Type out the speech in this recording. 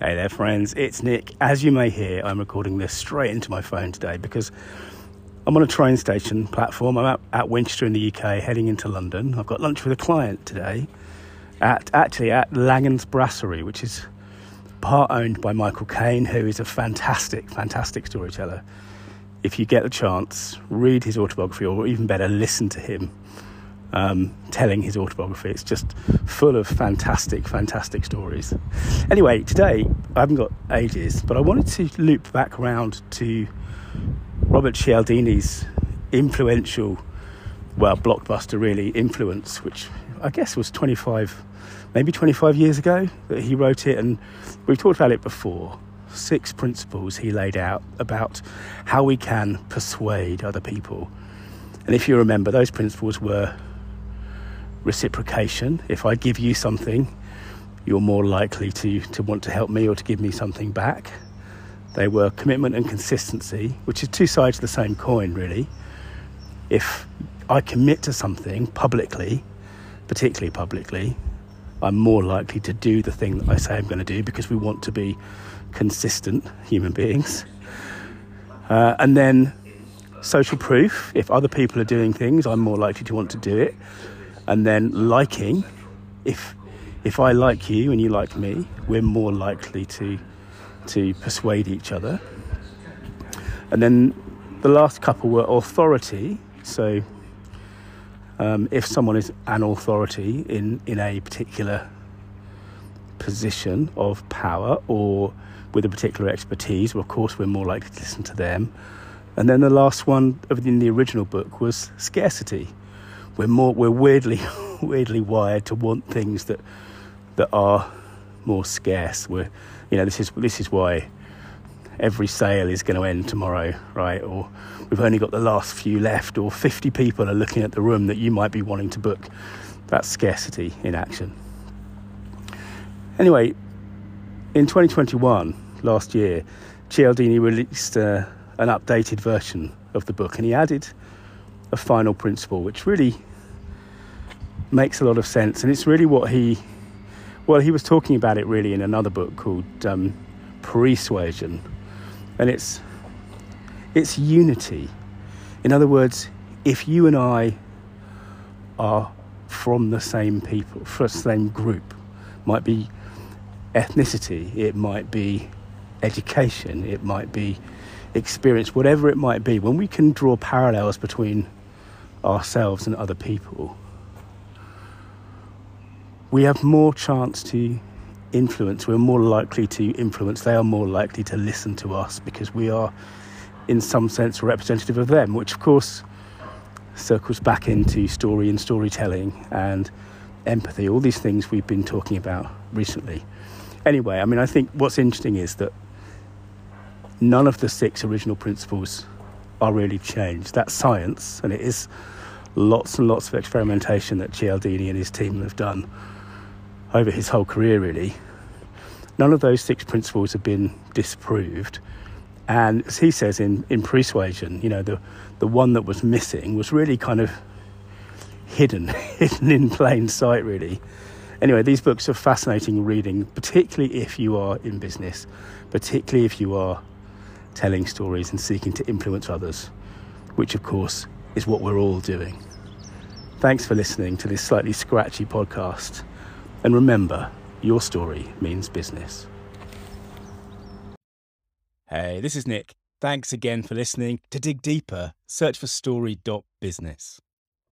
Hey there, friends. It's Nick. As you may hear, I'm recording this straight into my phone today because I'm on a train station platform. I'm at, at Winchester in the UK, heading into London. I've got lunch with a client today at actually at Langan's Brasserie, which is part owned by Michael Caine, who is a fantastic, fantastic storyteller. If you get the chance, read his autobiography, or even better, listen to him um, telling his autobiography. It's just full of fantastic, fantastic stories. Anyway, today I haven't got ages, but I wanted to loop back around to Robert Cialdini's influential, well, blockbuster really influence, which I guess was 25, maybe 25 years ago that he wrote it, and we've talked about it before. Six principles he laid out about how we can persuade other people. And if you remember, those principles were reciprocation. If I give you something, you're more likely to, to want to help me or to give me something back. They were commitment and consistency, which is two sides of the same coin, really. If I commit to something publicly, particularly publicly, I'm more likely to do the thing that I say I'm going to do because we want to be consistent human beings. Uh, and then social proof. If other people are doing things, I'm more likely to want to do it and then liking if if I like you and you like me, we're more likely to to persuade each other. And then the last couple were authority. So um, if someone is an authority in, in a particular position of power or with a particular expertise, well, of course, we're more likely to listen to them. And then the last one in the original book was scarcity we're more we're weirdly weirdly wired to want things that that are more scarce. We're you know this is this is why every sale is going to end tomorrow, right? Or we've only got the last few left, or 50 people are looking at the room that you might be wanting to book. That's scarcity in action. Anyway, in 2021, last year, Cialdini released uh, an updated version of the book and he added a final principle, which really makes a lot of sense. And it's really what he, well, he was talking about it really in another book called um, Pre-Suasion. And it's, it's unity. In other words, if you and I are from the same people, from the same group, might be ethnicity, it might be education, it might be experience, whatever it might be, when we can draw parallels between ourselves and other people, we have more chance to influence. We're more likely to influence. They are more likely to listen to us because we are, in some sense, representative of them, which, of course, circles back into story and storytelling and empathy, all these things we've been talking about recently. Anyway, I mean, I think what's interesting is that none of the six original principles are really changed. That's science, and it is lots and lots of experimentation that Cialdini and his team have done over his whole career, really. None of those six principles have been disproved. And as he says in, in Pre-Suasion, you know, the, the one that was missing was really kind of hidden, hidden in plain sight, really. Anyway, these books are fascinating reading, particularly if you are in business, particularly if you are telling stories and seeking to influence others, which, of course, is what we're all doing. Thanks for listening to this slightly scratchy podcast. And remember, your story means business. Hey, this is Nick. Thanks again for listening. To dig deeper, search for story.business.